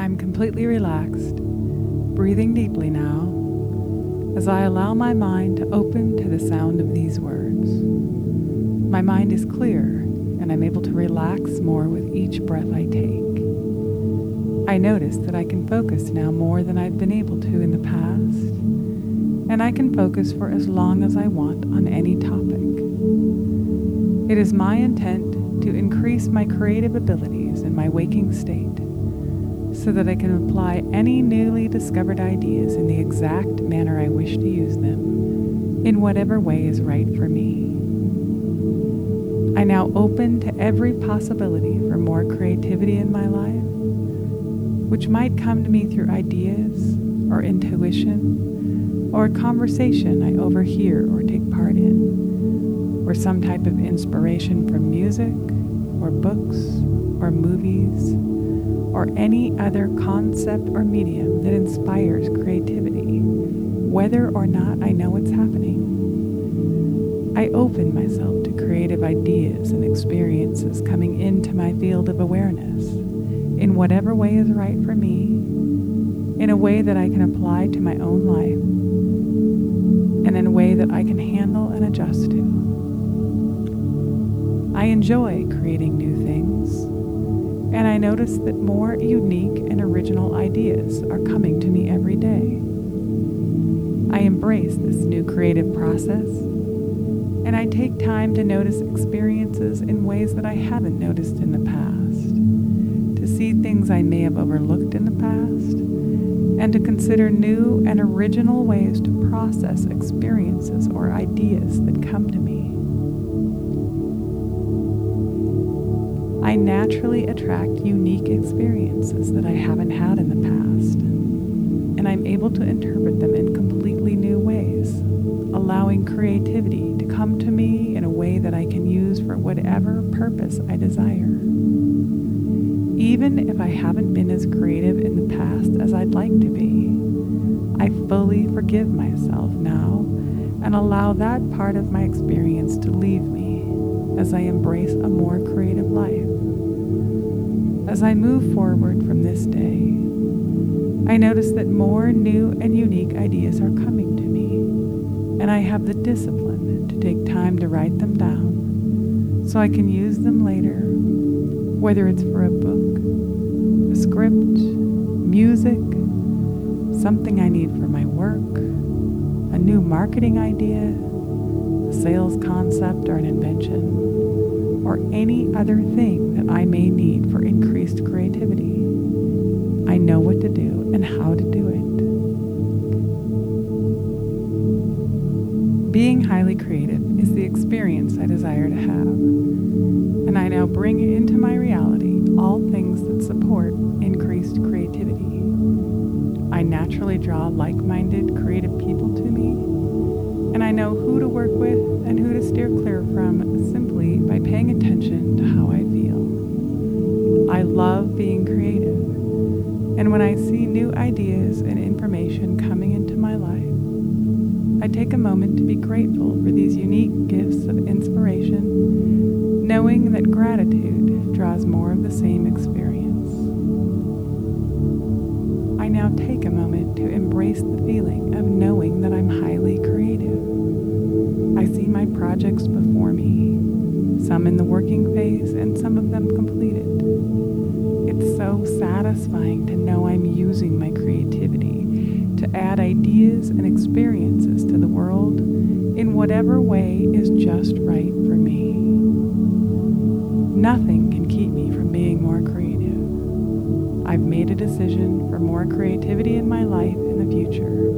I'm completely relaxed, breathing deeply now as I allow my mind to open to the sound of these words. My mind is clear and I'm able to relax more with each breath I take. I notice that I can focus now more than I've been able to in the past, and I can focus for as long as I want on any topic. It is my intent to increase my creative abilities in my waking state so that I can apply any newly discovered ideas in the exact manner I wish to use them, in whatever way is right for me. I now open to every possibility for more creativity in my life, which might come to me through ideas or intuition or a conversation I overhear or take part in, or some type of inspiration from music or books or movies or any other concept or medium that inspires creativity, whether or not I know what's happening. I open myself to creative ideas and experiences coming into my field of awareness in whatever way is right for me, in a way that I can apply to my own life, and in a way that I can handle and adjust to. I enjoy creating new things and I notice that more unique and original ideas are coming to me every day. I embrace this new creative process, and I take time to notice experiences in ways that I haven't noticed in the past, to see things I may have overlooked in the past, and to consider new and original ways to process experiences or ideas that come to me. I naturally attract unique experiences that I haven't had in the past, and I'm able to interpret them in completely new ways, allowing creativity to come to me in a way that I can use for whatever purpose I desire. Even if I haven't been as creative in the past as I'd like to be, I fully forgive myself now and allow that part of my experience to leave me as I embrace a more creative life. As I move forward from this day, I notice that more new and unique ideas are coming to me, and I have the discipline to take time to write them down so I can use them later, whether it's for a book, a script, music, something I need for my work, a new marketing idea, a sales concept or an invention or any other thing that I may need for is the experience I desire to have, and I now bring into my reality all things that support increased creativity. I naturally draw like minded creative people to me, and I know who to work with and who to steer clear from simply by paying attention I take a moment to be grateful for these unique gifts of inspiration, knowing that gratitude draws more of the same experience. I now take a moment to embrace the feeling of knowing that I'm highly creative. I see my projects before me, some in the working phase and some of them completed. It's so satisfying to know I'm using my creativity to add ideas and experiences whatever way is just right for me. Nothing can keep me from being more creative. I've made a decision for more creativity in my life in the future,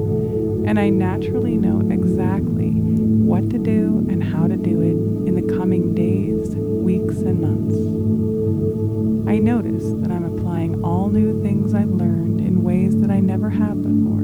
and I naturally know exactly what to do and how to do it in the coming days, weeks, and months. I notice that I'm applying all new things I've learned in ways that I never have before,